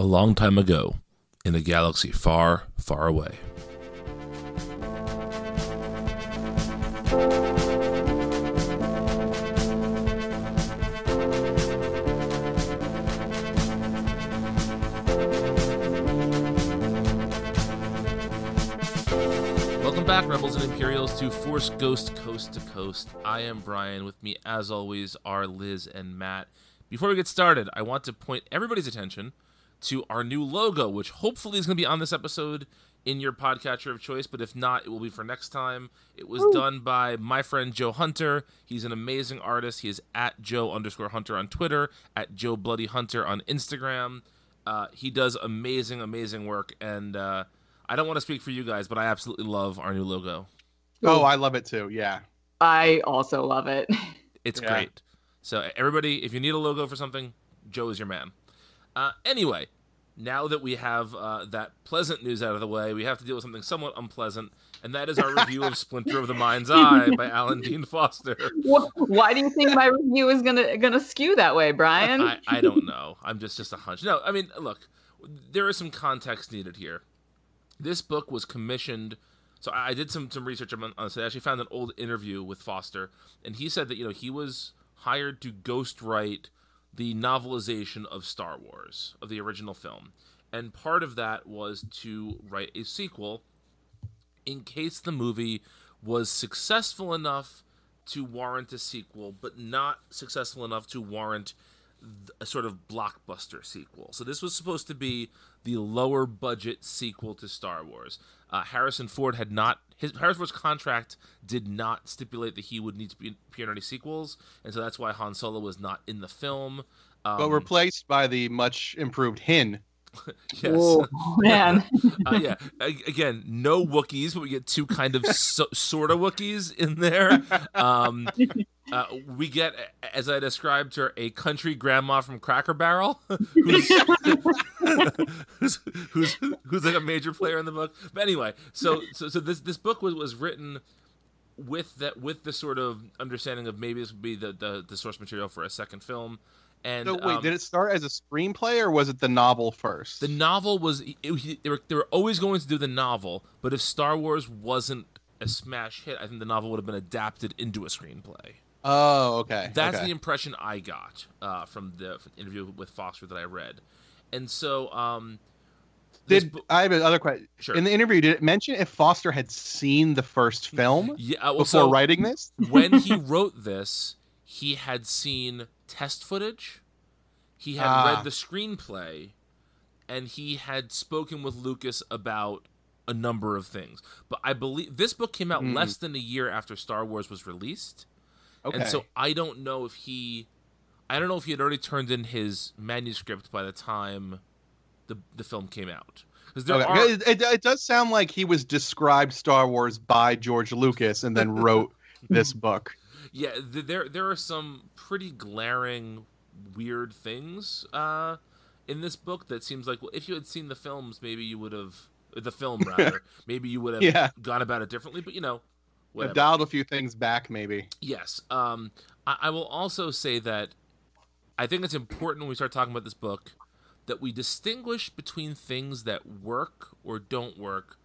A long time ago, in a galaxy far, far away. Welcome back, Rebels and Imperials, to Force Ghost Coast to Coast. I am Brian. With me, as always, are Liz and Matt. Before we get started, I want to point everybody's attention to our new logo, which hopefully is going to be on this episode in your podcatcher of choice. But if not, it will be for next time. It was done by my friend Joe Hunter. He's an amazing artist. He is at Joe underscore Hunter on Twitter, at Joe Bloody Hunter on Instagram. Uh, he does amazing, amazing work. And uh, I don't want to speak for you guys, but I absolutely love our new logo. Oh, I love it too. Yeah. I also love it. It's Yeah. great. So everybody, if you need a logo for something, Joe is your man. Uh, anyway, now that we have uh, that pleasant news out of the way, we have to deal with something somewhat unpleasant, and that is our review of Splinter of the Mind's Eye by Alan Dean Foster. Wh- Why do you think my review is gonna gonna skew that way, Brian? I, I don't know. I'm just just a hunch. No, I mean, look, there is some context needed here. This book was commissioned. So I did some some research on this. I actually found an old interview with Foster, and he said that you know he was hired to ghostwrite the novelization of Star Wars of the original film, and part of that was to write a sequel in case the movie was successful enough to warrant a sequel, but not successful enough to warrant a sort of blockbuster sequel. So this was supposed to be the lower budget sequel to Star Wars. Uh, Harrison Ford had not his Harrison Ford's contract did not stipulate that he would need to be appear in any sequels, and so that's why Han Solo was not in the film. Um, But replaced by the much improved Hin. yes. Whoa, man. uh, yeah. A- again, no Wookiees, but we get two kind of so, sort of Wookiees in there. Um, uh, we get, as I described her, a country grandma from Cracker Barrel, who's, who's, who's who's like a major player in the book. But anyway, so so, so this this book was, was written with that with the sort of understanding of maybe this would be the, the, the source material for a second film. And So wait, um, did it start as a screenplay or was it the novel first? the novel was it, they, were, they were always going to do the novel, but if Star Wars wasn't a smash hit, I think the novel would have been adapted into a screenplay. Oh, okay. That's okay. the impression I got uh, from the from the interview with Foster that I read, and so um, this Did bo- I have another question? Sure. In the interview, did it mention if Foster had seen the first film yeah, uh, well, before so writing this? when he wrote this, he had seen test footage, he had Ah. read the screenplay, and he had spoken with Lucas about a number of things. But I believe this book came out Hmm. less than a year after Star Wars was released, Okay. and so I don't know if he, I don't know if he had already turned in his manuscript by the time the the film came out. Because there Okay. are It, it, it does sound like he was described Star Wars by George Lucas and then wrote this book. Yeah, th- there there are some pretty glaring weird things uh, in this book that seems like well, if you had seen the films, maybe you would have the film rather, maybe you would have Yeah. gone about it differently. But you know, I've dialed a few things back, maybe. Yes. Um, I, I will also say that I think it's important when we start talking about this book that we distinguish between things that work or don't work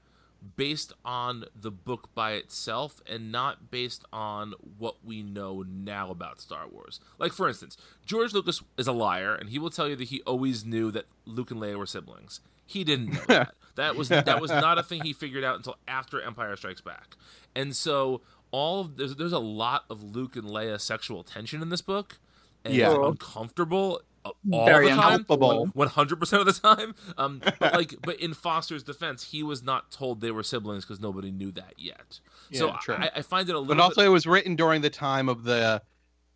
based on the book by itself and not based on what we know now about Star Wars. Like for instance, George Lucas is a liar and he will tell you that he always knew that Luke and Leia were siblings. He didn't know that. That was that was not a thing he figured out until after Empire Strikes Back. And so all of, there's there's a lot of Luke and Leia sexual tension in this book and Yeah. it's uncomfortable all Very the time one hundred percent of the time. Um, but like, but in Foster's defense, he was not told they were siblings because nobody knew that yet. so Yeah, true. I, I find it a little. But also, it was written during the time of the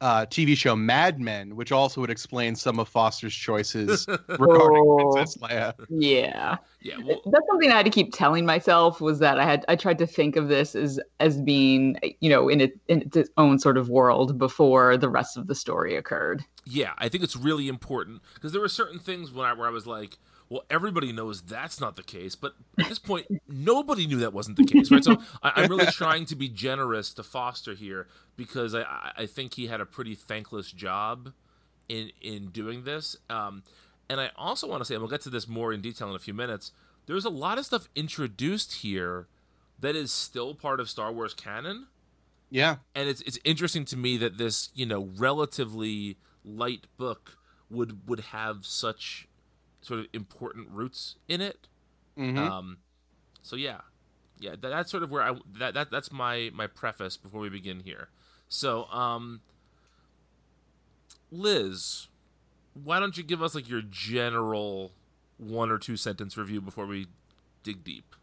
uh, TV show Mad Men, which also would explain some of Foster's choices regarding Oh. Princess Leia. Yeah. yeah, well, That's something I had to keep telling myself was that I had I tried to think of this as as being you know in it in its own sort of world before the rest of the story occurred. yeah. I think it's really important because there were certain things when I where I was like. Well, everybody knows that's not the case, but at this point, nobody knew that wasn't the case, right? So I, I'm really trying to be generous to Foster here because I, I- I think he had a pretty thankless job in in doing this. Um, And I also want to say, and we'll get to this more in detail in a few minutes. There's a lot of stuff introduced here that is still part of Star Wars canon, Yeah. and it's it's interesting to me that this you know relatively light book would would have such sort of important roots in it. hmm Um, so yeah, yeah, that, that's sort of where I that, that that's my my preface before we begin here. So, um, Liz, why don't you give us like your general one or two sentence review before we dig deep?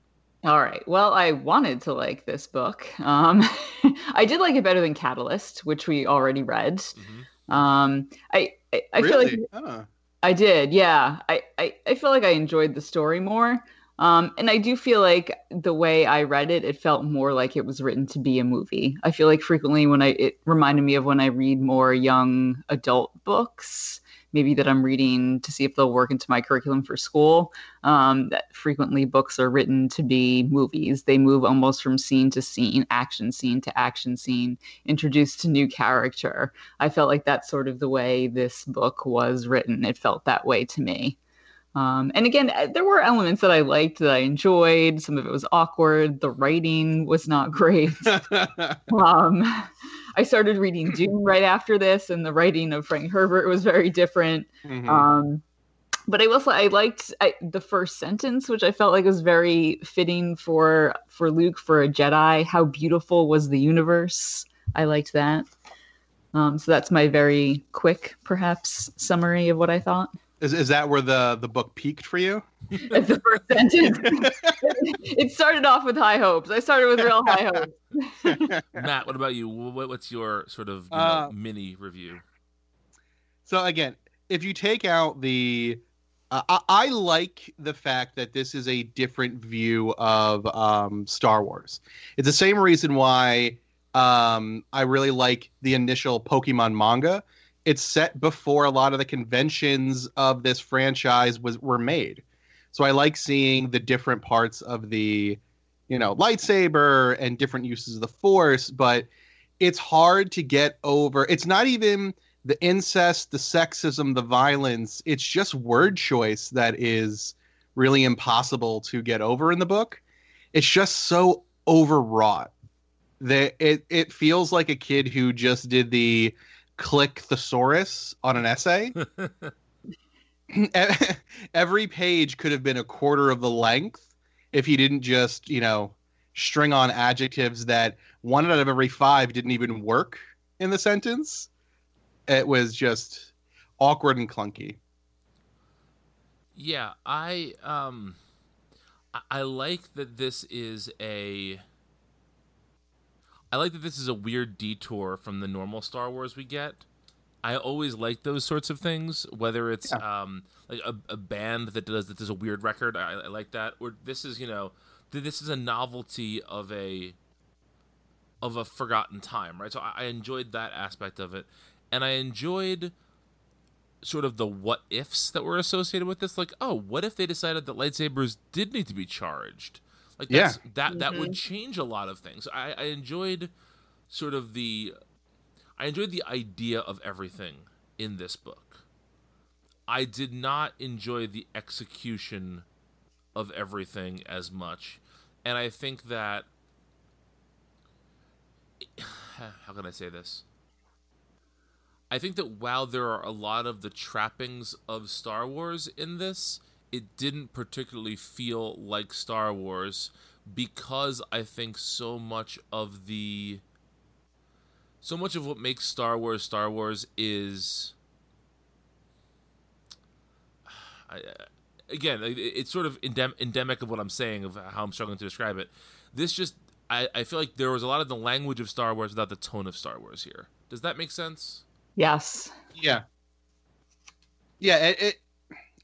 All right. Well, I wanted to like this book. Um, I did like it better than Catalyst, which we already read. hmm Um, I I, I feel like really? Huh. I did, yeah. I, I, I feel like I enjoyed the story more. Um, and I do feel like the way I read it, it felt more like it was written to be a movie. I feel like frequently when I, it reminded me of when I read more young adult books, maybe that I'm reading to see if they'll work into my curriculum for school. Um, that frequently books are written to be movies. They move almost from scene to scene, action scene to action scene, introduced to new character. I felt like that's sort of the way this book was written. It felt that way to me. Um, and again, uh, there were elements that I liked that I enjoyed. Some of it was awkward. The writing was not great. um, I started reading Dune right after this, and the writing of Frank Herbert was very different. Mhm. Um, but I will say I liked I, the first sentence, which I felt like was very fitting for for Luke for a Jedi. How beautiful was the universe? I liked that. Um, so that's my very quick, perhaps, summary of what I thought. Is, is that where the, the book peaked for you? That's the first sentence. it started off with high hopes. I started with real high hopes. Matt, what about you? What, what's your sort of you know, Uh, mini review? So again, if you take out the, uh, I, I like the fact that this is a different view of um, Star Wars. It's the same reason why um, I really like the initial Pokemon manga. It's set before a lot of the conventions of this franchise was were made. So I like seeing the different parts of the, you know, lightsaber and different uses of the Force. But it's hard to get over. It's not even the incest, the sexism, the violence. It's just word choice that is really impossible to get over in the book. It's just so overwrought that it it feels like a kid who just did the click thesaurus on an essay. Every page could have been a quarter of the length if he didn't just, you know, string on adjectives that one out of every five didn't even work in the sentence. It was just awkward and clunky. Yeah, I um I- I like that this is a I like that this is a weird detour from the normal Star Wars we get. I always like those sorts of things, whether it's um like a, a band that does that does a weird record. I, I like that. Or this is, you know, th- this is a novelty of a of a forgotten time, right? So I, I enjoyed that aspect of it. And I enjoyed sort of the what ifs that were associated with this like oh what if they decided that lightsabers did need to be charged like Yeah. that's, that that would mm-hmm. change a lot of things. I, I enjoyed sort of the i enjoyed the idea of everything in this book. I did not enjoy the execution of everything as much and i think that how can i say this? I think that while there are a lot of the trappings of Star Wars in this, it didn't particularly feel like Star Wars because I think so much of the so much of what makes Star Wars Star Wars is I, again, it- it's sort of endem- endemic of what I'm saying of how I'm struggling to describe it. This just I, I feel like there was a lot of the language of Star Wars without the tone of Star Wars here. Does that make sense? Yes. Yeah. Yeah, it, it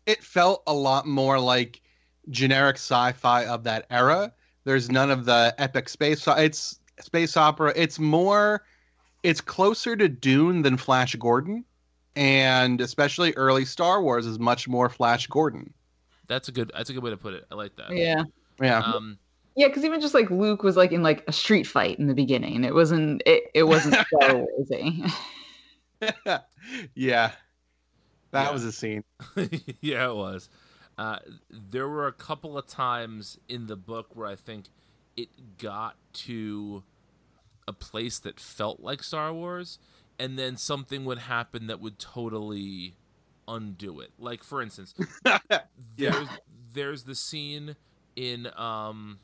it felt a lot more like generic sci-fi of that era. There's none of the epic space it's space opera. It's more it's closer to Dune than Flash Gordon. And especially early Star Wars is much more Flash Gordon. That's a good. That's a good way to put it. I like that. Yeah. Yeah. Um, Yeah, because even just like Luke was like in like a street fight in the beginning. It wasn't it, it wasn't Star Warsy. yeah. That Yeah. was a scene. yeah, it was. Uh, there were a couple of times in the book where I think it got to a place that felt like Star Wars, and then something would happen that would totally undo it. Like, for instance, there's there's the scene in um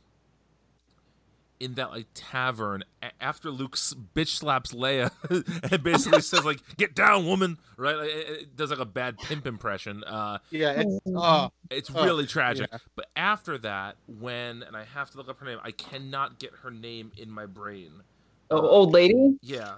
in that like tavern a- after Luke bitch slaps Leia and basically says like "Get down, woman!" Right? Like, it, it does like a bad pimp impression. Uh, Yeah, it's oh, it's Oh, really tragic. yeah. But after that, when and I have to look up her name, I cannot get her name in my brain. Oh, old lady, Yeah,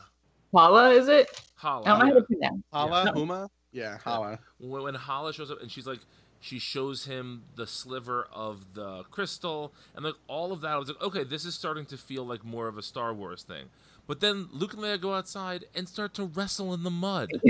Paula, is it? Halla. I don't know how yeah. to pronounce. Halla, No. Huma. Yeah, Halla. when, when Halla shows up and she's like, she shows him the sliver of the crystal and like all of that. I was like, okay, this is starting to feel like more of a Star Wars thing. But then Luke and Leia go outside and start to wrestle in the mud.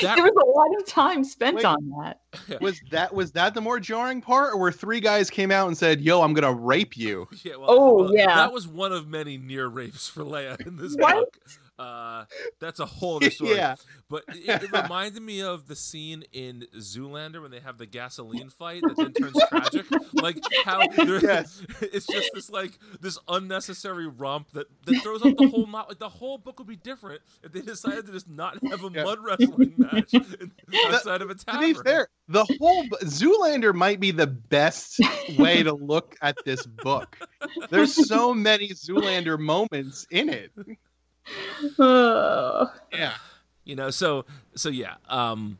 There was a lot of time spent Wait. on that. Was that was that the more jarring part, or where three guys came out and said, "Yo, I'm gonna rape you"? Yeah, well, Oh, well, yeah. That was one of many near rapes for Leia in this What? book. Uh, that's a whole other story. yeah, But it, it reminded me of the scene in Zoolander when they have the gasoline fight that then turns tragic. Like how Yes. it's just this like this unnecessary romp that, that throws off the whole mo- like the whole book would be different if they decided to just not have a Yeah. mud wrestling match outside of a to be fair, the whole b- Zoolander might be the best way to look at this book. There's so many Zoolander moments in it. Yeah. you know so so yeah um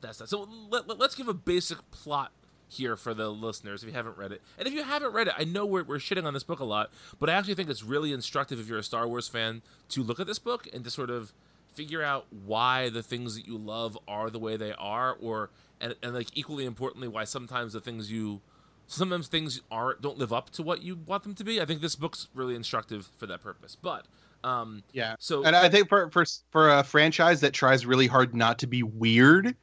that's that. So let, us give a basic plot here for the listeners if you haven't read it. And if you haven't read it i know we're, we're shitting on this book a lot but i actually think it's really instructive if you're a star wars fan to look at this book and to sort of figure out why the things that you love are the way they are or and, and like equally importantly why sometimes the things you sometimes things aren't don't live up to what you want them to be. I think this book's really instructive for that purpose. But um Yeah. so And I think for for for a franchise that tries really hard not to be weird,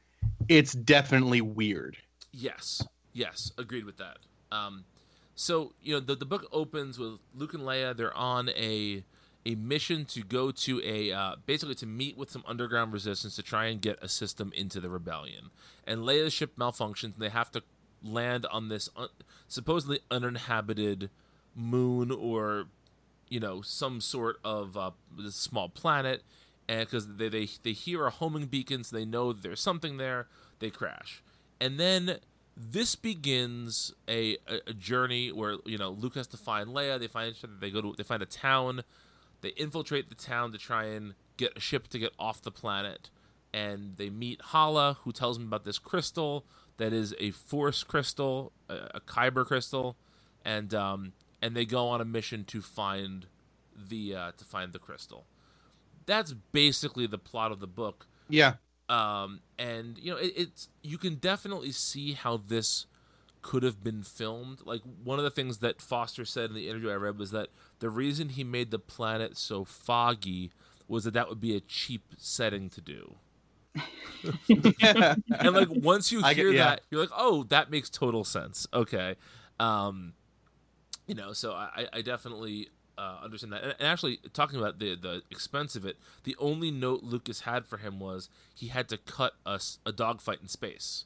it's definitely weird. Yes, yes, agreed with that. Um, so you know the the book opens with Luke and Leia. They're on a a mission to go to a uh, basically to meet with some underground resistance to try and get a system into the rebellion. And Leia's ship malfunctions, and they have to land on this un- supposedly uninhabited moon or you know some sort of uh, small planet and because they, they they hear a homing beacon so they know there's something there they crash. And then this begins a, a, a journey where you know luke has to find leia they find each other they go to they find a town they infiltrate the town to try and get a ship to get off the planet and they meet halla who tells them about this crystal that is a force crystal a, a kyber crystal and um and they go on a mission to find the uh to find the crystal. That's basically the plot of the book. Yeah. um and you know it, it's you can definitely see how this could have been filmed. Like one of the things that foster said in the interview i read was that the reason he made the planet so foggy was that that would be a cheap setting to do. And like once you I get- hear yeah. that you're like oh that makes total sense. Okay. Um you know so i i definitely uh, understand that and, and actually talking about the the expense of it the only note lucas had for him was he had to cut us a dogfight in space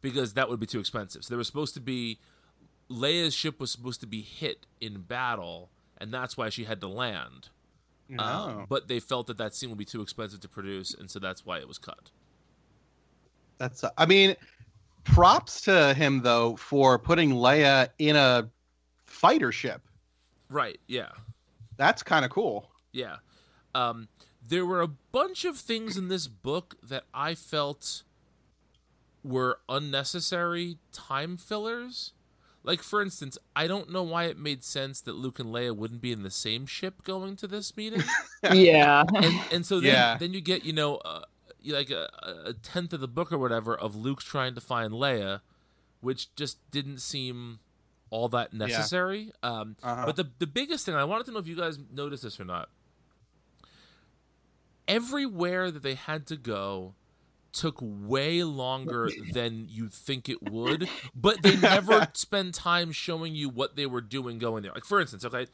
because that would be too expensive so there was supposed to be leia's ship was supposed to be hit in battle and that's why she had to land No. um, but they felt that that scene would be too expensive to produce and so that's why it was cut That's. I mean, props to him though for putting Leia in a fighter ship. right yeah That's kind of cool. Yeah. Um, there were a bunch of things in this book that I felt were unnecessary time fillers. Like, for instance, I don't know why it made sense that Luke and Leia wouldn't be in the same ship going to this meeting. yeah. and, and so then, Yeah. then you get, you know, uh, like a, a tenth of the book or whatever of Luke trying to find Leia, which just didn't seem all that necessary. Um, Uh-huh. but the the biggest thing I wanted to know if you guys noticed this or not. Everywhere that they had to go took way longer than you think it would, but they never spend time showing you what they were doing going there. Like for instance, okay,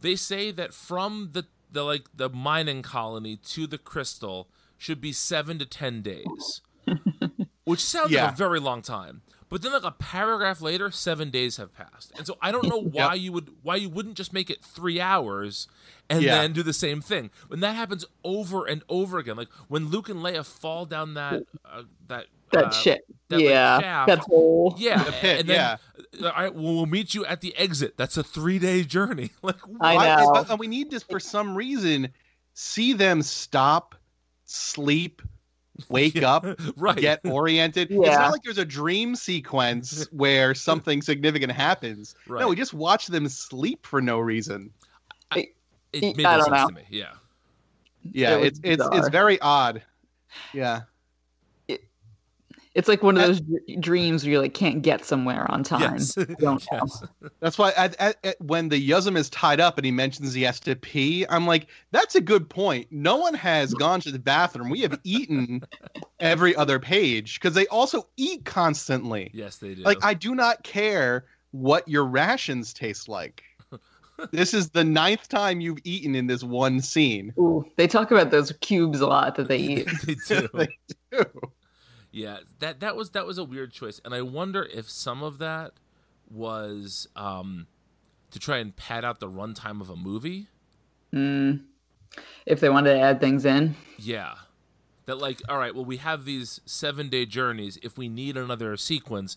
they say that from the the like the mining colony to the crystal should be seven to ten days, which sounds Yeah. like a very long time. But then, like a paragraph later, seven days have passed, and so I don't know why you would why you wouldn't just make it three hours and Yeah. then do the same thing. When that happens over and over again, like when Luke and Leia fall down that uh, that That uh, shit. that, like, yeah. shaft. That whole. yeah, The pit, and then yeah. uh, all right, well, we'll meet you at the exit. That's a three day journey. Like, I Why- know. but- and we need to, for some reason, see them stop, sleep, wake Yeah, up, right? get oriented. It's not like there's a dream sequence where something significant happens. right. No, we just watch them sleep for no reason. it I made no don't sense know. to me. Yeah, Yeah, It was it's it's it's very odd. Yeah. It's like one of those dr- dreams where you like can't get somewhere on time. yes, don't yes. That's why at, at, at- when the Yuzzem is tied up and he mentions he has to pee, I'm like, that's a good point. No one has gone to the bathroom. We have eaten every other page because they also eat constantly. yes, they do. Like, I do not care what your rations taste like. this is the ninth time you've eaten in this one scene. Ooh, they talk about those cubes a lot that they eat. they do. They do. Yeah, that that was that was a weird choice, and I wonder if some of that was um, to try and pad out the runtime of a movie. Mm. If they wanted to add things in. Yeah, that like, all right, well, we have these seven day journeys. If we need another sequence,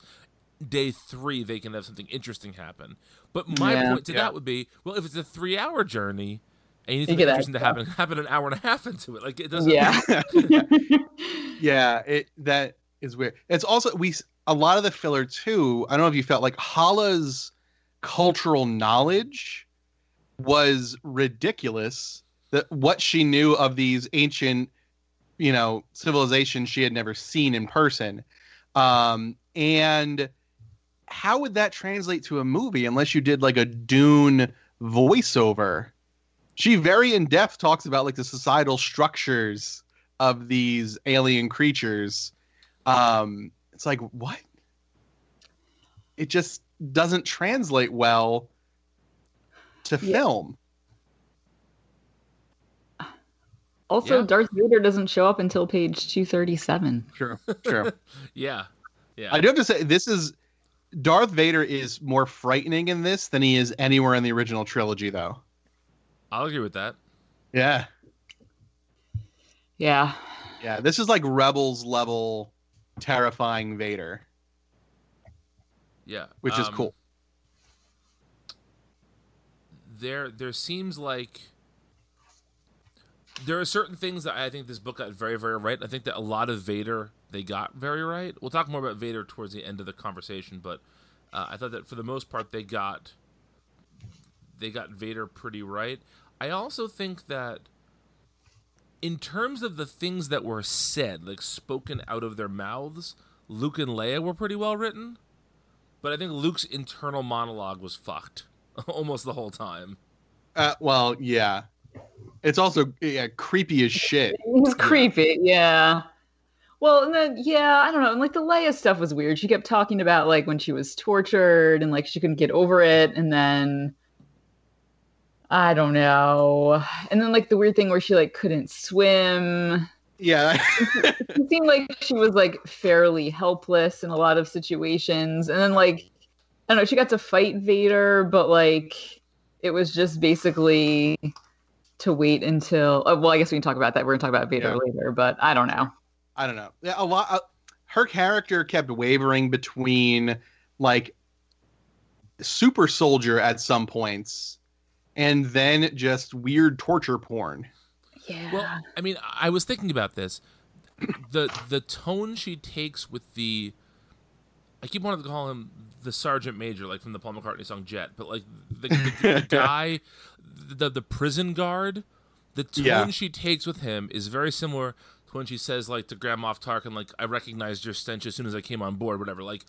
day three they can have something interesting happen. But my Yeah. point to Yeah. that would be, well, if it's a three hour journey. And you need something could add interesting to happen, happen an hour and a half into it. Like it doesn't. Yeah. Yeah, it that is weird. It's also we a lot of the filler too. I don't know if you felt like Halla's cultural knowledge was ridiculous. That what she knew of these ancient, you know, civilizations she had never seen in person, um, and how would that translate to a movie unless you did like a Dune voiceover? She very in depth talks about like the societal structures of these alien creatures. Um, it's like what? It just doesn't translate well to Yeah. film. also, Yeah. Darth Vader doesn't show up until page 237. Sure, sure. Yeah, yeah. I do have to say this is Darth Vader is more frightening in this than he is anywhere in the original trilogy, though. I'll agree with that. Yeah, Yeah. yeah. This is like Rebels level terrifying Vader, Yeah, which is um, cool. there there seems like there are certain things that I think this book got very very right. I think that a lot of Vader they got very right. We'll talk more about Vader towards the end of the conversation, but uh, I thought that for the most part they got they got Vader pretty right. I also think that in terms of the things that were said, like spoken out of their mouths, Luke and Leia were pretty well written. But I think Luke's internal monologue was fucked almost the whole time. Uh, well, yeah. It's also yeah, creepy as shit. It's creepy, yeah. Well, and then yeah, I don't know. And like the Leia stuff was weird. She kept talking about like when she was tortured and like she couldn't get over it, and then I don't know. And then like the weird thing where she like couldn't swim. Yeah, It seemed like she was like fairly helpless in a lot of situations. And then like I don't know, she got to fight Vader, but like it was just basically to wait until uh, well, I guess we can talk about that. We're gonna talk about Vader Yeah. later, but I don't know. I don't know. Yeah, a lot. Uh, her character kept wavering between like super soldier at some points, and then just weird torture porn. Yeah. Well, I mean, I was thinking about this. The the tone she takes with the I keep wanting to call him the sergeant major, like from the Paul McCartney song Jet, but like the, the, the guy, the the prison guard, the tone Yeah. she takes with him is very similar to when she says like to Grand Moff Tarkin, like I recognized your stench as soon as I came on board, whatever. Like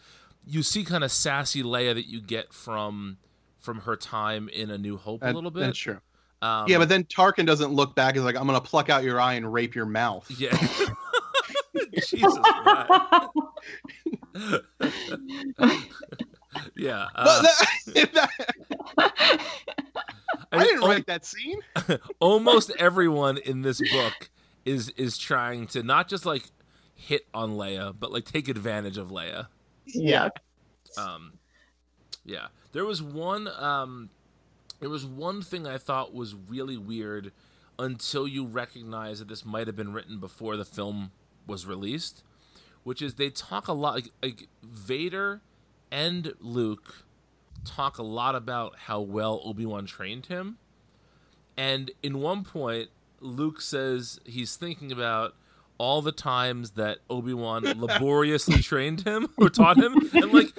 you see kind of sassy Leia that you get from from her time in A New Hope a That- little bit. That's true. Um, yeah, but then Tarkin doesn't look back. He's like, "I'm gonna pluck out your eye and rape your mouth." yeah. Jesus Christ. yeah. Uh, that- that- I I didn't write that scene. almost everyone in this book is is trying to not just like hit on Leia, but like take advantage of Leia. Yeah. Um, yeah, there was one. Um, there was one thing I thought was really weird until you recognize that this might have been written before the film was released, which is they talk a lot like, like Vader and Luke talk a lot about how well Obi Wan trained him, and in one point, Luke says he's thinking about all the times that Obi Wan laboriously trained him or taught him, and like,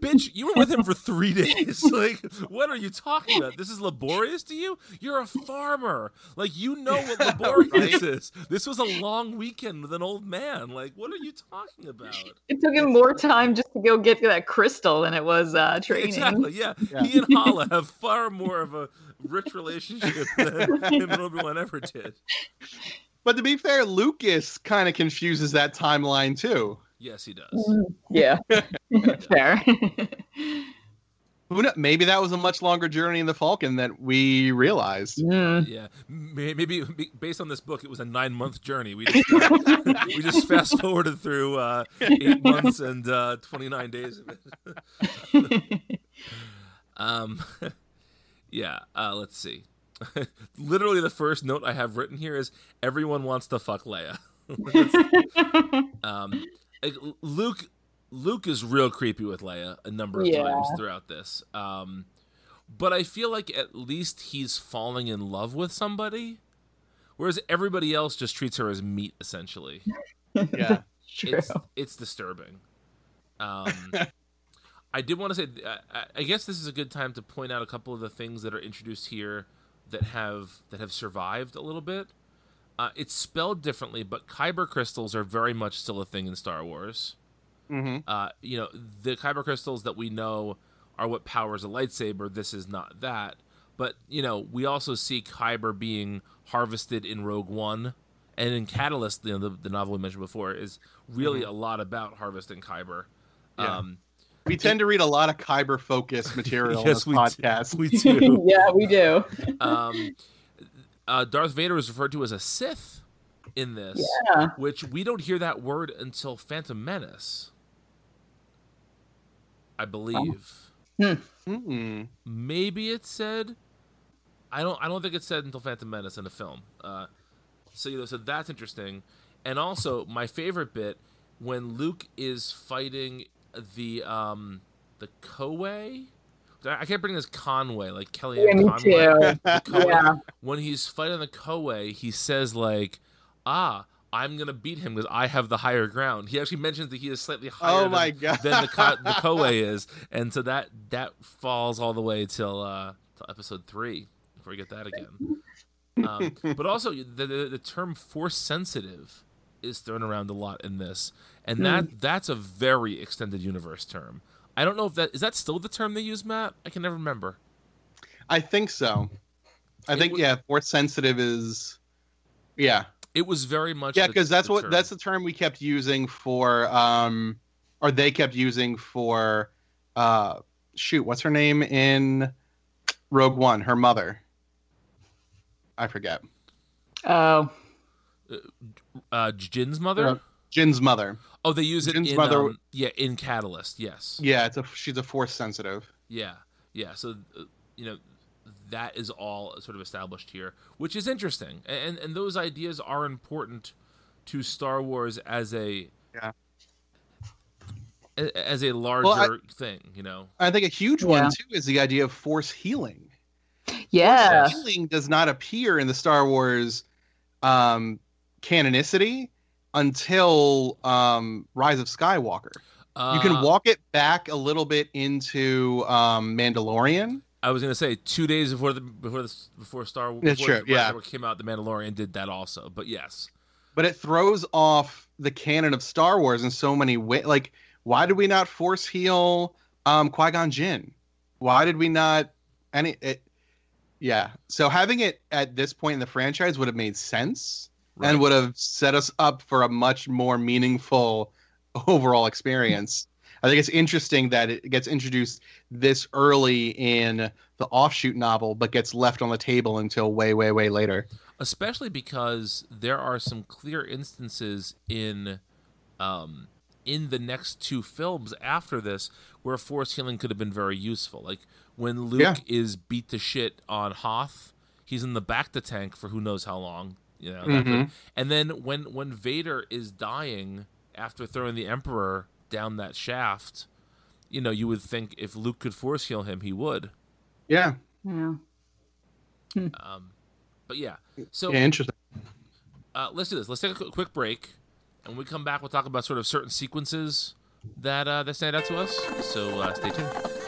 bitch, you were with him for three days. Like, what are you talking about? This is laborious to you? You're a farmer. Like, you know what laborious right? is. This was a long weekend with an old man. Like, what are you talking about? It took him more time just to go get that crystal than it was uh, training. Exactly. Yeah. Yeah. He and Halla have far more of a rich relationship than him and Obi Wan ever did. But to be fair, Lucas kind of confuses that timeline too. Yes, he does. Mm, Yeah. Fair. Who kno- Maybe that was a much longer journey in the Falcon than we realized. Mm. Yeah, maybe based on this book, it was a nine-month journey. We just, we just fast forwarded through uh, eight months and uh, twenty-nine days of it. Um, yeah, uh, let's see. Literally, the first note I have written here is everyone wants to fuck Leia. um, Luke, Luke is real creepy with Leia a number of Yeah. times throughout this. Um, but I feel like at least he's falling in love with somebody, whereas everybody else just treats her as meat essentially. Yeah. True. It's it's disturbing. Um, I did want to say, I- I, I guess this is a good time to point out a couple of the things that are introduced here that have that have survived a little bit. Uh, it's spelled differently, but kyber crystals are very much still a thing in Star Wars. hmm Uh, you know, the kyber crystals that we know are what powers a lightsaber. This is not that. But, you know, we also see kyber being harvested in Rogue One. And in Catalyst, you know, the, the novel we mentioned before, is really a lot about harvesting kyber. Yeah. Um, We tend to read a lot of Kyber focused material Yes, on we this do. podcast. we do. yeah, we do. um, uh, Darth Vader is referred to as a Sith in this, Yeah. which we don't hear that word until Phantom Menace, I believe. Mm. maybe it said. I don't. I don't think it said until Phantom Menace in the film. Uh, so you know, so that's interesting. And also, my favorite bit when Luke is fighting the um the Coway. I can't bring this Conway like Kellyanne Yeah, me Conway. too. The Yeah. When he's fighting the Coway, he says like, "Ah, I'm gonna beat him because I have the higher ground." He actually mentions that he is slightly higher Oh than, my god. than the Ko- the Coway is, and so that that falls all the way till uh till episode three before we get that again. Um, but also the, the the term force sensitive is thrown around a lot in this, and that that's a very extended universe term. I don't know if that is that still the term they use, Matt. I can never remember. I think so. I It think would- yeah, force sensitive is yeah. It was very much Yeah, because that's the what term. that's the term we kept using for um or they kept using for uh shoot, what's her name in Rogue One, her mother. I forget. Oh. uh, Jyn's mother. Uh, Jyn's mother. oh, they use it Jyn's in mother- um, yeah in Catalyst. Yes. Yeah, it's a she's a force sensitive. Yeah, yeah. So, uh, you know, that is all sort of established here, which is interesting, and and those ideas are important to Star Wars as a Yeah. as a larger thing. You know, I think a huge Yeah. one too is the idea of force healing. Yeah. Healing does not appear in the Star Wars um, canonicity until um, Rise of Skywalker. uh, you can walk it back a little bit into um, Mandalorian. I was gonna say two days before the before the before Star Wars yeah. came out, the Mandalorian did that also. But yes, but it throws off the canon of Star Wars in so many ways. Like, why did we not force heal um, Qui Gon Jinn? Why did we not? Any? It, yeah. So having it at this point in the franchise would have made sense right. and would have set us up for a much more meaningful overall experience. I think it's interesting that it gets introduced this early in the offshoot novel, but gets left on the table until way, way, way later. especially because there are some clear instances in um in the next two films after this where force healing could have been very useful like when luke Yeah. is beat to shit on hoth he's in the bacta tank for who knows how long you know that could- Mhm. and then when when vader is dying after throwing the emperor down that shaft you know you would think if luke could force heal him he would Yeah, Yeah. um but yeah so yeah, interesting. uh, let's do this. Let's take a quick break, and when we come back, we'll talk about sort of certain sequences that uh, that stand out to us. So uh, stay tuned.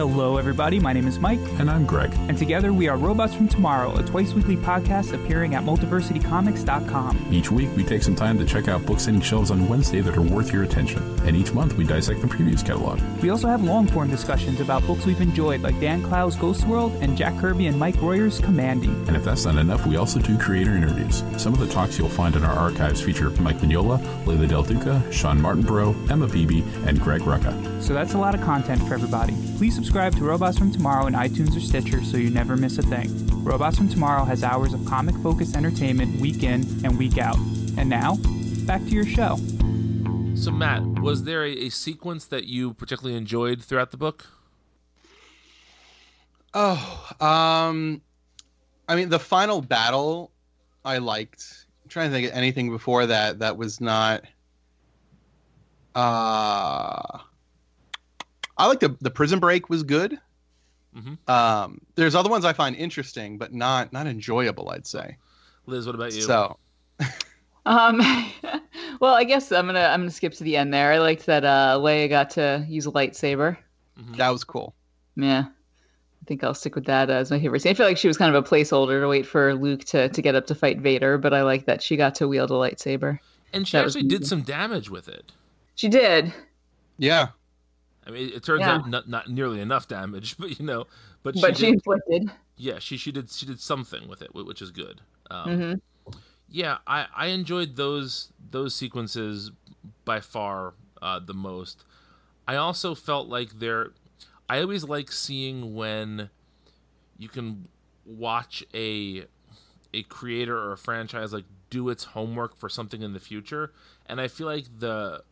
Hello, everybody. My name is Mike, And I'm Greg. and together we are Robots from Tomorrow, a twice weekly podcast appearing at multiversitycomics.com. Each week, we take some time to check out books hitting shelves on Wednesday that are worth your attention. And each month, we dissect the previous catalog. We also have long form discussions about books we've enjoyed, like Dan Clowes' Ghost World and Jack Kirby and Mike Royer's Kamandi. And if that's not enough, we also do creator interviews. Some of the talks you'll find in our archives feature Mike Mignola, Leila Del Duca, Sean Martinbrough, Emma Beebe, and Greg Rucka. So that's a lot of content for everybody. Please subscribe to Robots from Tomorrow in iTunes or Stitcher so you never miss a thing. Robots from Tomorrow has hours of comic focused entertainment week in and week out. And now, back to your show. So Matt, was there a, a sequence that you particularly enjoyed throughout the book? Oh, um, I mean, the final battle I liked. I'm trying to think of anything before that that was not. Uh, I like the the prison break was good. Mm-hmm. Um, there's other ones I find interesting, but not not enjoyable. I'd say. Liz, what about you? So Um, well, I guess I'm gonna I'm gonna skip to the end there. I liked that uh, Leia got to use a lightsaber. Mhm. that was cool. Yeah, I think I'll stick with that as my favorite scene. I feel like she was kind of a placeholder to wait for Luke to to get up to fight Vader, but I like that she got to wield a lightsaber. and she that actually did some damage with it. She did. Yeah, I mean, it turns Yeah. out not, not nearly enough damage, but you know, but she, but she did, inflicted. yeah, she she did she did something with it, which is good. Um, hmm yeah i i enjoyed those those sequences by far uh the most. I also felt like there i always like seeing when you can watch a a creator or a franchise like do its homework for something in the future. And i feel like the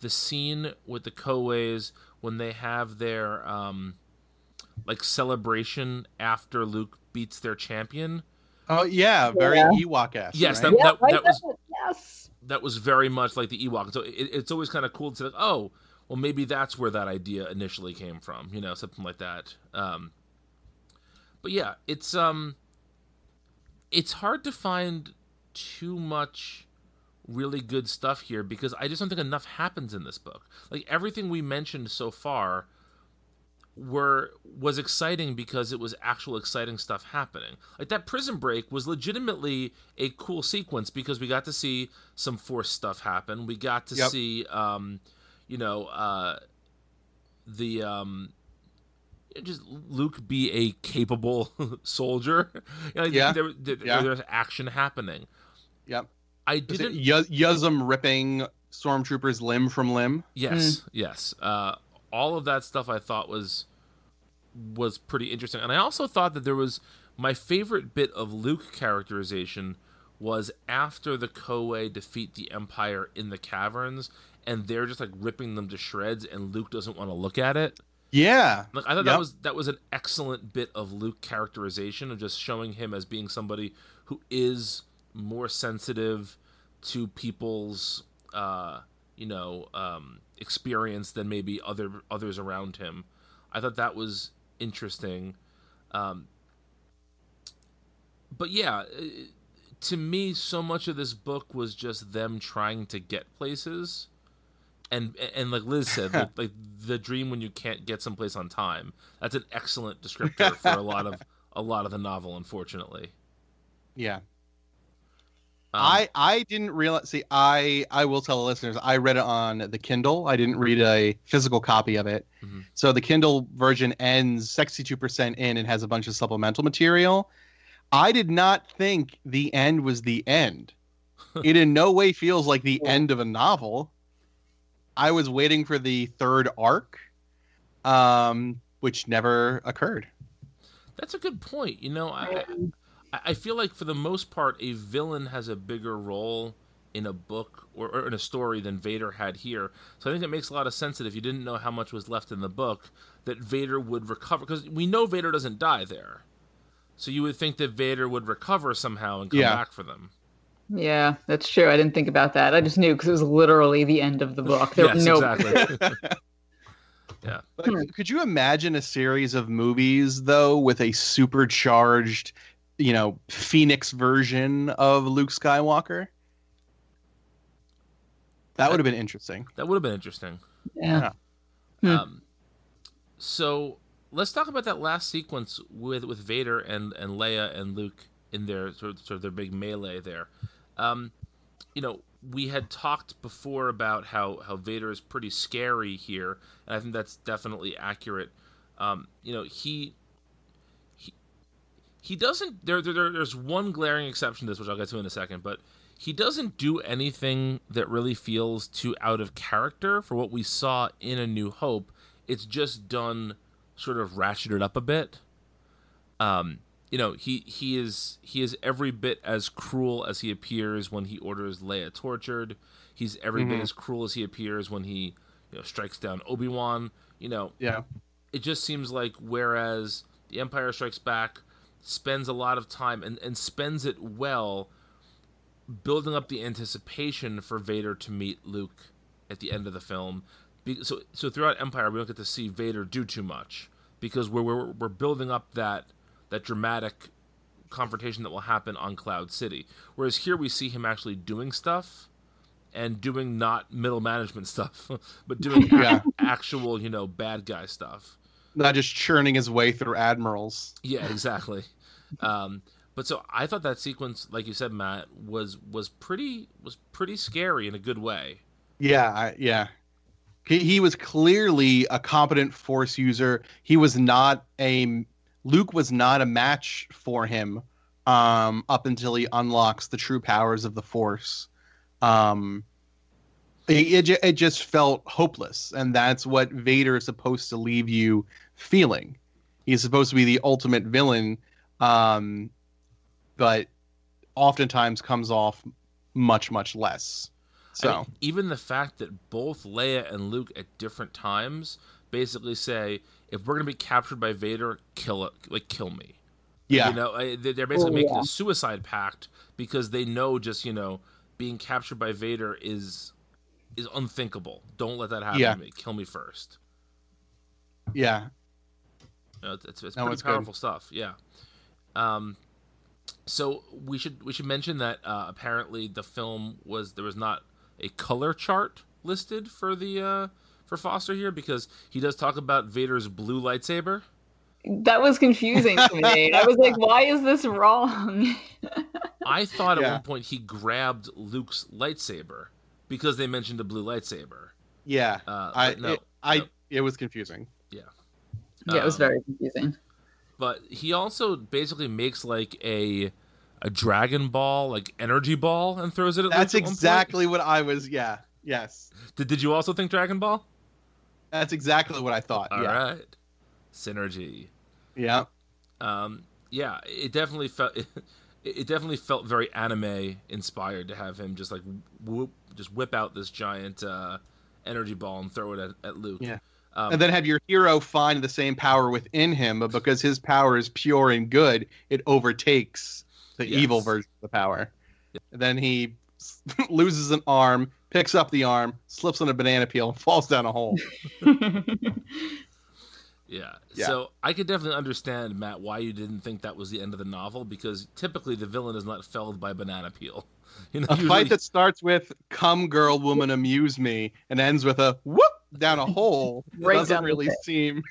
the scene with the Coways when they have their um like celebration after luke beats their champion Oh yeah, very Yeah. Ewok esque. Yes, right? that- Yeah, I that was- yes. that was very much like the Ewok. So it, it's always kind of cool to say, like, oh, well, maybe that's where that idea initially came from, you know, something like that. Um, but yeah, it's um, it's hard to find too much really good stuff here because I just don't think enough happens in this book. Like everything we mentioned so far were was exciting because it was actual exciting stuff happening. Like that prison break was legitimately a cool sequence because we got to see some force stuff happen. We got to Yep. see um you know uh the um just Luke be a capable soldier. You know, Yeah. there, there, Yeah. there's action happening. Yep. I didn't Yuzzem ripping stormtroopers limb from limb? Yes, yes. Uh, all of that stuff I thought was was pretty interesting, and I also thought that there was my favorite bit of Luke characterization was after the Coway defeat the Empire in the caverns, and they're just like ripping them to shreds, and Luke doesn't want to look at it. Yeah. Like I thought that was that was an excellent bit of Luke characterization of just showing him as being somebody who is more sensitive to people's uh you know um experience than maybe other others around him. I thought that was interesting. Um but yeah, uh, to me so much of this book was just them trying to get places and and like Liz said, like, like the dream when you can't get someplace on time. That's an excellent descriptor for a lot of a lot of the novel, unfortunately. Yeah. Um, I I didn't realize. See, I I will tell the listeners. I read it on the Kindle. I didn't read a physical copy of it. Mhm. So the Kindle version ends sixty two percent in and has a bunch of supplemental material. I did not think the end was the end it in no way feels like the end of a novel. I was waiting for the third arc, um, which never occurred. That's a good point. You know, I I I feel like for the most part, a villain has a bigger role in a book or, or in a story than Vader had here. So I think it makes a lot of sense that if you didn't know how much was left in the book, that Vader would recover because we know Vader doesn't die there. So you would think that Vader would recover somehow and come Yeah. back for them. Yeah, that's true. I didn't think about that. I just knew because it was literally the end of the book. There yes, was no exactly. yeah. But could you imagine a series of movies though with a supercharged, you know, Phoenix version of Luke Skywalker? That would have been interesting. That would have been interesting. Yeah. Hmm. Um, so let's talk about that last sequence with with Vader and and Leia and Luke in their sort of, sort of their big melee there. Um, you know, we had talked before about how how Vader is pretty scary here, and I think that's definitely accurate. Um, you know, he he he doesn't. There, there there's one glaring exception to this, which I'll get to in a second, but he doesn't do anything that really feels too out of character for what we saw in A New Hope. It's just done sort of ratcheted up a bit. Um, you know, he he is he is every bit as cruel as he appears when he orders Leia tortured. He's every bit Mhm. as cruel as he appears when he you know strikes down Obi Wan. You know, Yeah. it just seems like whereas the Empire Strikes Back spends a lot of time and, and spends it well building up the anticipation for Vader to meet Luke at the end of the film. So so throughout Empire we don't get to see Vader do too much because we're we're, we're building up that that dramatic confrontation that will happen on Cloud City. Whereas here we see him actually doing stuff and doing not middle management stuff, but doing Yeah. actual, you know, bad guy stuff. Not just churning his way through admirals. Yeah, exactly. um, but so I thought that sequence, like you said, Matt, was was pretty was pretty scary in a good way. Yeah, I, yeah. He, he was clearly a competent force user. He was not a Luke was not a match for him um, up until he unlocks the true powers of the force. Um, it, it, it just felt hopeless, and that's what Vader is supposed to leave you feeling. He's supposed to be the ultimate villain, um, but oftentimes comes off much much less. So I mean, even the fact that both Leia and Luke at different times basically say, "If we're gonna be captured by Vader, kill it, like kill me." yeah, You know, they- they're basically Oh, making yeah. a suicide pact because they know just you know being captured by Vader is is unthinkable. Don't let that happen Yeah. to me. Kill me first. yeah. You know, it's it's, it's No, pretty it's good. powerful stuff. Yeah. Um, so we should we should mention that uh, apparently the film was there was not a color chart listed for the uh, for Foster here because he does talk about Vader's blue lightsaber. That was confusing to me. I was like, why is this wrong? I thought at one point he grabbed Luke's lightsaber because they mentioned a blue lightsaber. Yeah, Uh, I, but no, it, I, no. it was confusing. yeah, Yeah, it was Um, very confusing. but he also basically makes like a a Dragon Ball, like energy ball, and throws it at That's Luke at exactly what I was. Yeah, yes, Did, did you also think Dragon Ball? that's exactly what I thought. All yeah, right, synergy. yeah, Um, yeah, it definitely felt it, it definitely felt very anime inspired to have him just like whoop, just whip out this giant uh, energy ball and throw it at, at Luke. Yeah. Um, and then have your hero find the same power within him, but because his power is pure and good, it overtakes the Yes. evil version of the power. And then he loses an arm, picks up the arm, slips on a banana peel, and falls down a hole. Yeah. Yeah. So I could definitely understand, Matt, why you didn't think that was the end of the novel because typically the villain is not felled by banana peel. You know, A usually- fight that starts with "Come, girl, woman, amuse me" and ends with a whoop down a hole Right doesn't really seem.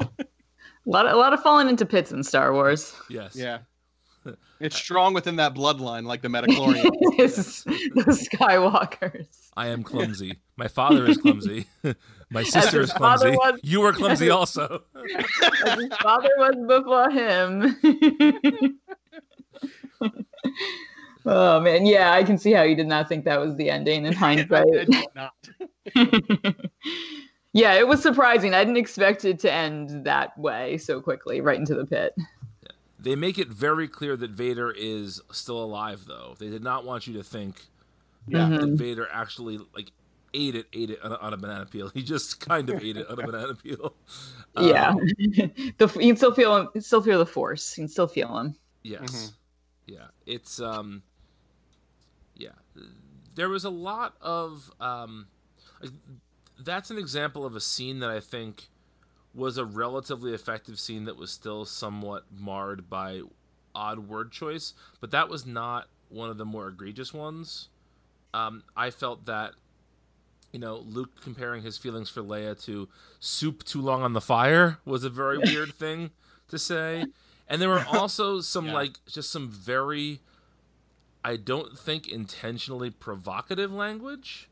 a lot of a lot of falling into pits in Star Wars. yes. Yeah, it's strong within that bloodline, like the Midichlorian. The Skywalkers. I am clumsy. My father is clumsy. My sister is clumsy. was- You were clumsy also. As his father was before him. Oh man, yeah, I can see how you did not think that was the ending in hindsight. I did not. yeah, it was surprising. I didn't expect it to end that way so quickly, right into the pit. They make it very clear that Vader is still alive, though. They did not want you to think Yeah. Mhm. that Vader actually like ate it, ate it on a, on a banana peel. He just kind of ate it on a banana peel. yeah, Um, the you can still feel him. you Still feel the force. You can still feel him. Yes. Yeah. It's um yeah. There was a lot of um like that's an example of a scene that I think was a relatively effective scene that was still somewhat marred by odd word choice, but that was not one of the more egregious ones. Um I felt that you know, Luke comparing his feelings for Leia to soup too long on the fire was a very weird thing to say. And there were also some Yeah. like just some very I don't think intentionally provocative language.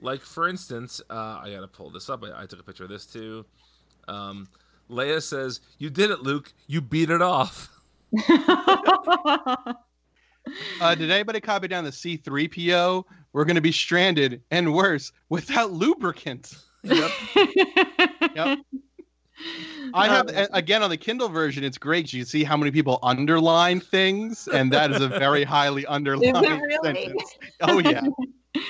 Like for instance, uh, I gotta pull this up. I, I took a picture of this too. Um, Leia says, "You did it, Luke. You beat it off." Uh, did anybody copy down the C3PO? We're going to be stranded and worse without lubricant. Yep. Yep. I have again on the Kindle version. It's great. You see how many people underline things, and that is a very highly underlined really? sentence. Oh yeah.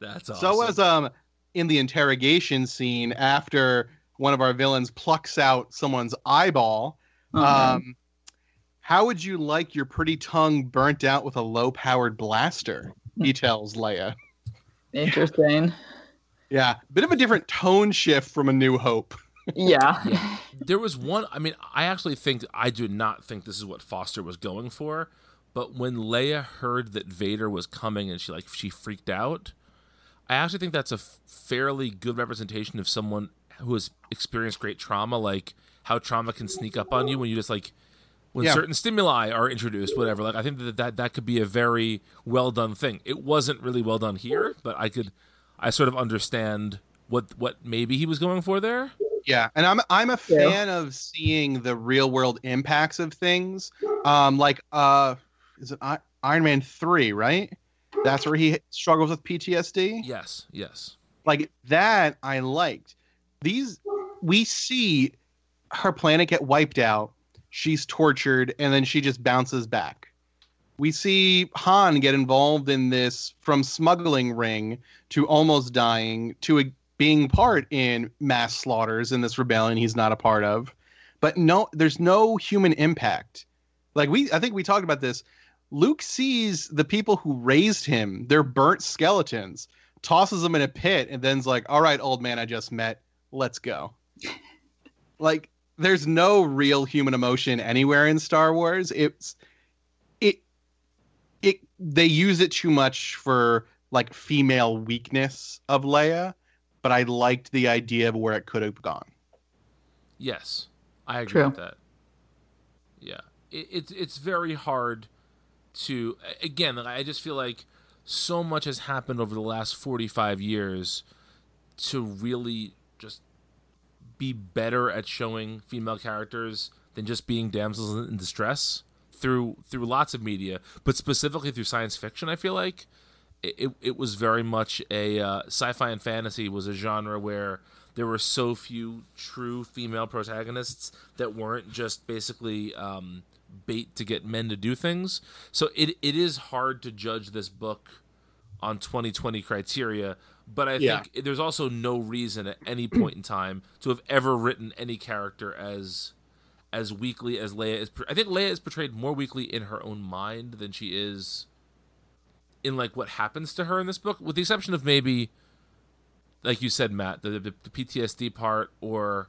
That's awesome. So was um in the interrogation scene after one of our villains plucks out someone's eyeball. uh, Um, how would you like your pretty tongue burnt out with a low-powered blaster? He tells Leia. interesting. Yeah, bit of a different tone shift from A New Hope. Yeah. Yeah. there was one. I mean, I actually think I do not think this is what Foster was going for. But when Leia heard that Vader was coming and she like she freaked out, I actually think that's a f- fairly good representation of someone who has experienced great trauma, like how trauma can sneak up on you when you just like when Yeah. certain stimuli are introduced, whatever. Like I think that, that that could be a very well done thing. It wasn't really well done here, but I could I sort of understand what what maybe he was going for there. Yeah, and I'm I'm a Yeah. fan of seeing the real world impacts of things. Um, like uh, is it I- Iron Man three? Right, that's where he struggles with PTSD. Yes, yes. Like that, I liked. These we see her planet get wiped out. She's tortured, and then she just bounces back. We see Han get involved in this from smuggling ring to almost dying to a, being part in mass slaughters in this rebellion he's not a part of. But no, there's no human impact. Like we, I think we talked about this. Luke sees the people who raised him; they're burnt skeletons tosses them in a pit and then's like, "All right, old man, I just met. Let's go." like, there's no real human emotion anywhere in Star Wars. It's it it they use it too much for like female weakness of Leia, but I liked the idea of where it could have gone. Yes, I agree True. with that. Yeah, it, it's it's very hard to again. I just feel like so much has happened over the last forty five years to really just be better at showing female characters than just being damsels in distress through through lots of media, but specifically through science fiction. I feel like it, it, was very much a uh, sci-fi and fantasy was a genre where there were so few true female protagonists that weren't just basically um, bait to get men to do things. So it it is hard to judge this book on 2020 criteria, but I Yeah. think there's also no reason at any point in time to have ever written any character as as weakly as Leia is. I think Leia is portrayed more weakly in her own mind than she is in like what happens to her in this book, with the exception of maybe, like you said, Matt, the, the, the PTSD part, or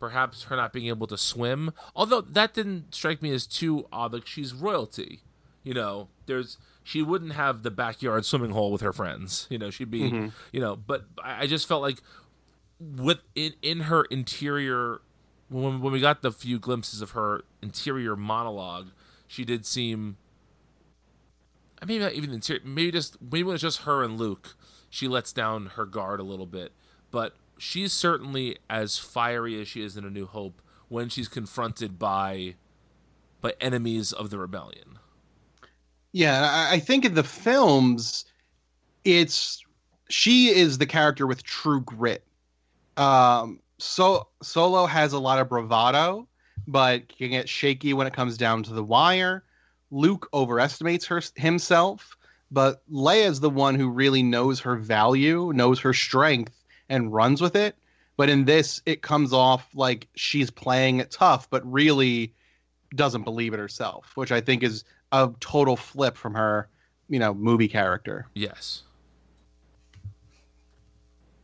perhaps her not being able to swim. Although that didn't strike me as too odd. Like she's royalty, you know. There's she wouldn't have the backyard swimming hole with her friends. You know, she'd be, Mhm. you know. But I, just felt like with in in her interior when when we got the few glimpses of her interior monologue, she did seem. I mean, not even interior. Maybe just maybe when it's just her and Luke, she lets down her guard a little bit. But she's certainly as fiery as she is in A New Hope when she's confronted by by enemies of the rebellion. Yeah, I, think in the films, it's she is the character with true grit. Um, so Solo has a lot of bravado, but can get shaky when it comes down to the wire. Luke overestimates her himself, but Leia is the one who really knows her value, knows her strength, and runs with it. But in this, it comes off like she's playing it tough, but really doesn't believe it herself, which I think is a total flip from her, you know, movie character. Yes.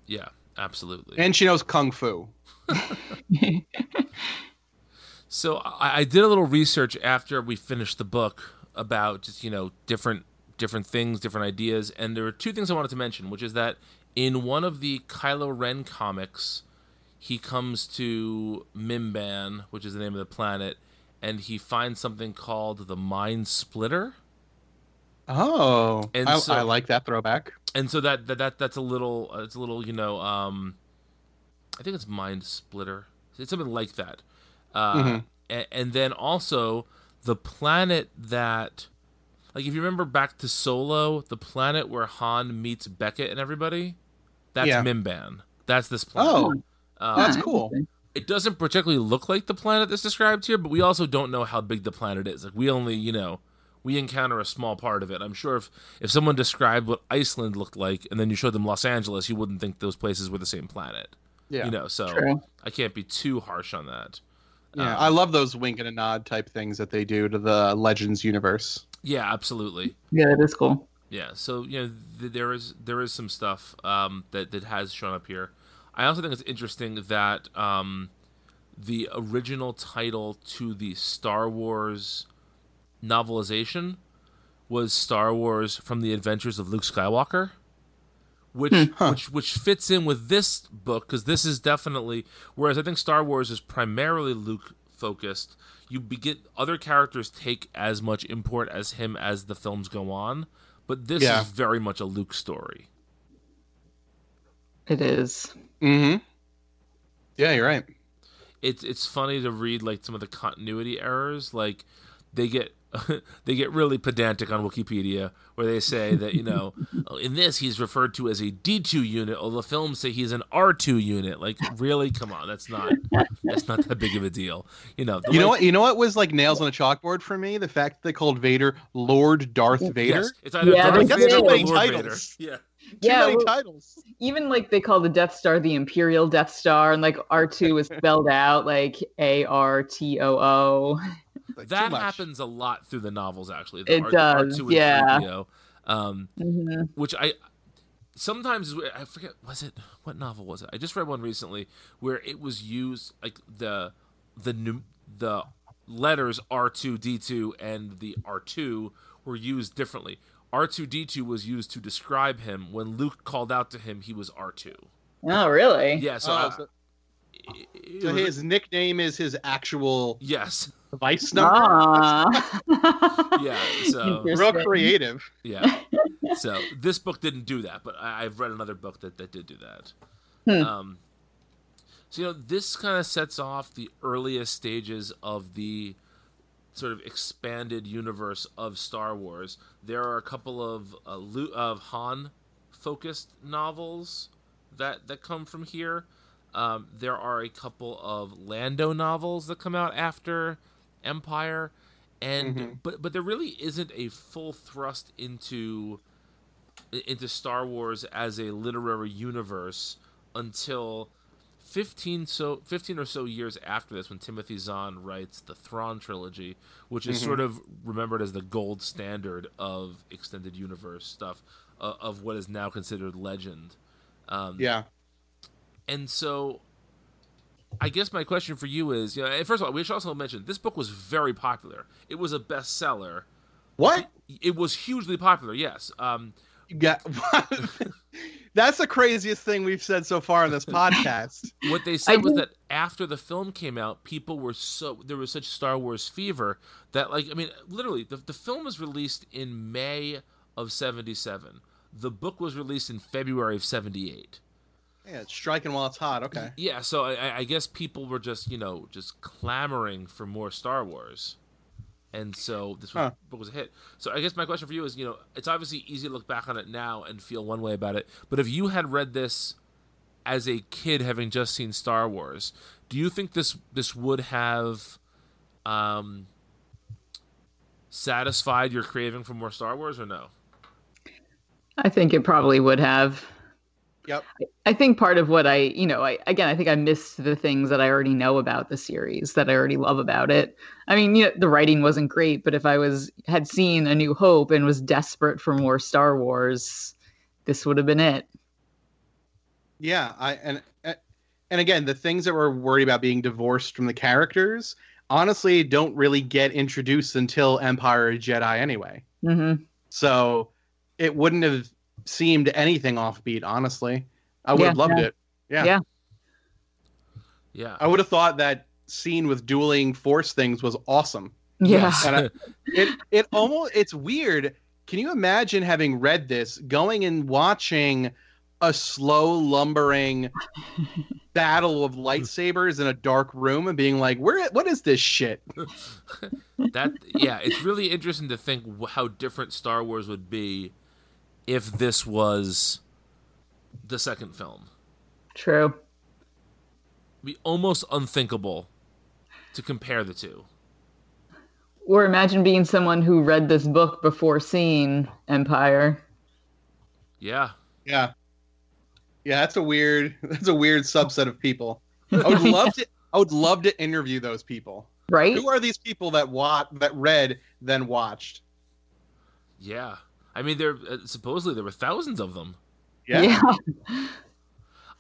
Yeah, absolutely. And she knows kung fu. so I, I did a little research after we finished the book about just you know different different things, different ideas, and there were two things I wanted to mention, which is that in one of the Kylo Ren comics, he comes to Mimban, which is the name of the planet, and he finds something called the Mind Splitter. Oh, and I, so, I like that throwback. And so that that, that that's a little uh, it's a little you know um, I think it's Mind Splitter. It's something like that. Uh, mm-hmm. and, and then also the planet that like if you remember back to Solo, the planet where Han meets Beckett and everybody, that's yeah. Mimban. That's this planet. Oh, um, that's cool. It doesn't particularly look like the planet that's described here, but we also don't know how big the planet is. Like we only, you know, we encounter a small part of it. I'm sure if if someone described what Iceland looked like and then you showed them Los Angeles, you wouldn't think those places were the same planet. Yeah, you know, so true. I can't be too harsh on that. Yeah, um, I love those wink and a nod type things that they do to the Legends universe. Yeah, absolutely. Yeah, it is cool. Yeah, so you know th- there is there is some stuff um, that that has shown up here. I also think it's interesting that um, the original title to the Star Wars novelization was Star Wars from the Adventures of Luke Skywalker, which hmm, huh. which which fits in with this book because this is definitely whereas I think Star Wars is primarily Luke focused. You begin other characters take as much import as him as the films go on, but this yeah. is very much a Luke story. It is. Mm-hmm. Yeah, you're right. It's it's funny to read like some of the continuity errors. Like they get they get really pedantic on Wikipedia, where they say that you know, in this he's referred to as a D two unit, although the films say he's an R two unit. Like, really, come on, that's not that's not that big of a deal. You know, you way- know what? You know what was like nails on a chalkboard for me? The fact that they called Vader Lord Darth Vader. Yes, it's either yeah, Darth Vader or Lord titles. Vader. Yeah. Too yeah, many well, titles. Even like they call the Death Star the Imperial Death Star, and like R two is spelled out like A R T O O. That happens a lot through the novels, actually. The it R- does, R2 yeah. um, mm-hmm. Which I sometimes I forget was it what novel was it? I just read one recently where it was used like the the the letters R two D two and the R two were used differently. R two D two was used to describe him. When Luke called out to him, he was R two. Oh, really? Yeah. So, oh, I, so, so his nickname is his actual yes device number. Ah. yeah, so real creative. Yeah. So this book didn't do that, but I, have read another book that, that did do that. Hmm. Um, so you know, this kind of sets off the earliest stages of the sort of expanded universe of Star Wars. There are a couple of uh, of Han focused novels that that come from here. Um, there are a couple of Lando novels that come out after Empire, and mm-hmm. but but there really isn't a full thrust into into Star Wars as a literary universe until 15 so 15 or so years after this when Timothy Zahn writes the Thrawn trilogy which is mm-hmm. sort of remembered as the gold standard of extended universe stuff uh, of what is now considered legend um, yeah and so I guess my question for you is, you know, first of all, we should also mention this book was very popular. It was a bestseller. What? It, it was hugely popular. Yes. Um, got That's the craziest thing we've said so far in this podcast. what they said was that after the film came out, people were so there was such Star Wars fever that like I mean, literally the the film was released in May of 77. The book was released in February of 78. Yeah, it's striking while it's hot. Okay. Yeah, so I, I guess people were just you know just clamoring for more Star Wars. And so this was, Huh. book was a hit. So I guess my question for you is, you know, it's obviously easy to look back on it now and feel one way about it, but if you had read this as a kid, having just seen Star Wars, do you think this this would have um, satisfied your craving for more Star Wars, or no? I think it probably would have. Yep. I think part of what I, you know, I again, I think I missed the things that I already know about the series that I already love about it. I mean, you know, the writing wasn't great, but if I was had seen A New Hope and was desperate for more Star Wars, this would have been it. Yeah, I and and again, the things that we're worried about being divorced from the characters, honestly, don't really get introduced until Empire Jedi anyway. hmm So it wouldn't have seemed anything offbeat, honestly. I would Yeah, have loved yeah. it. Yeah. Yeah. Yeah, I would have thought that scene with dueling force things was awesome. Yeah. And I, it it almost it's weird. Can you imagine having read this, going and watching a slow lumbering battle of lightsabers in a dark room and being like, "Where? What is this shit?" that yeah, it's really interesting to think how different Star Wars would be if this was the second film. True. It'd be almost unthinkable to compare the two. Or imagine being someone who read this book before seeing Empire. Yeah, Yeah, yeah. That's a weird. That's a weird subset of people. I would love to. I would love to interview those people. Right? Who are these people that wa- that read then watched? yeah. I mean, there uh, supposedly there were thousands of them. Yeah.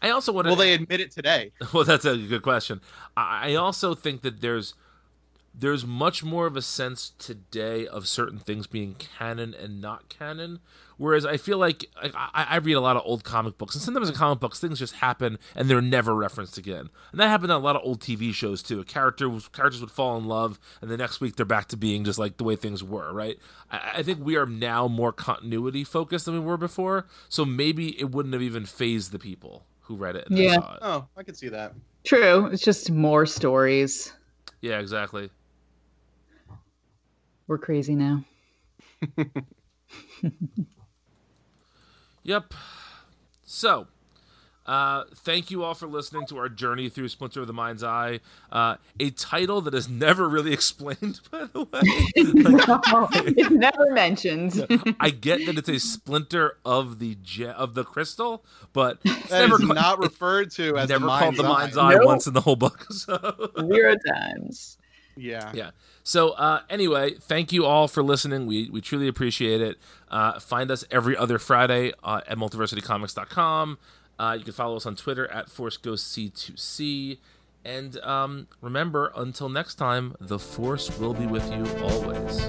I also want to. Will they admit it today? Well, that's a good question. I I also think that there's there's much more of a sense today of certain things being canon and not canon. Whereas I feel like like, I, I read a lot of old comic books, and sometimes in comic books things just happen and they're never referenced again. And that happened on a lot of old TV shows too. A character characters would fall in love, and the next week they're back to being just like the way things were. Right? I, I think we are now more continuity focused than we were before. So maybe it wouldn't have even phased the people who read it and then Yeah. saw it. Oh, I could see that. True. It's just more stories. Yeah, exactly. We're crazy now. Yep. So, uh, thank you all for listening to our journey through Splinter of the Mind's Eye, uh, a title that is never really explained, by the way. it's never mentioned. I get that it's a splinter of the ge- of the crystal, but it's That never is ca- not referred to as never the called mind's the Mind's eye. Eye Nope. once in the whole book. So. Zero times. Yeah. Yeah. So uh, anyway, thank you all for listening. We we truly appreciate it. Uh, find us every other Friday uh, at multiversitycomics.com. Uh, you can follow us on Twitter at ForceGhostC2C. And um, remember, until next time, the Force will be with you always.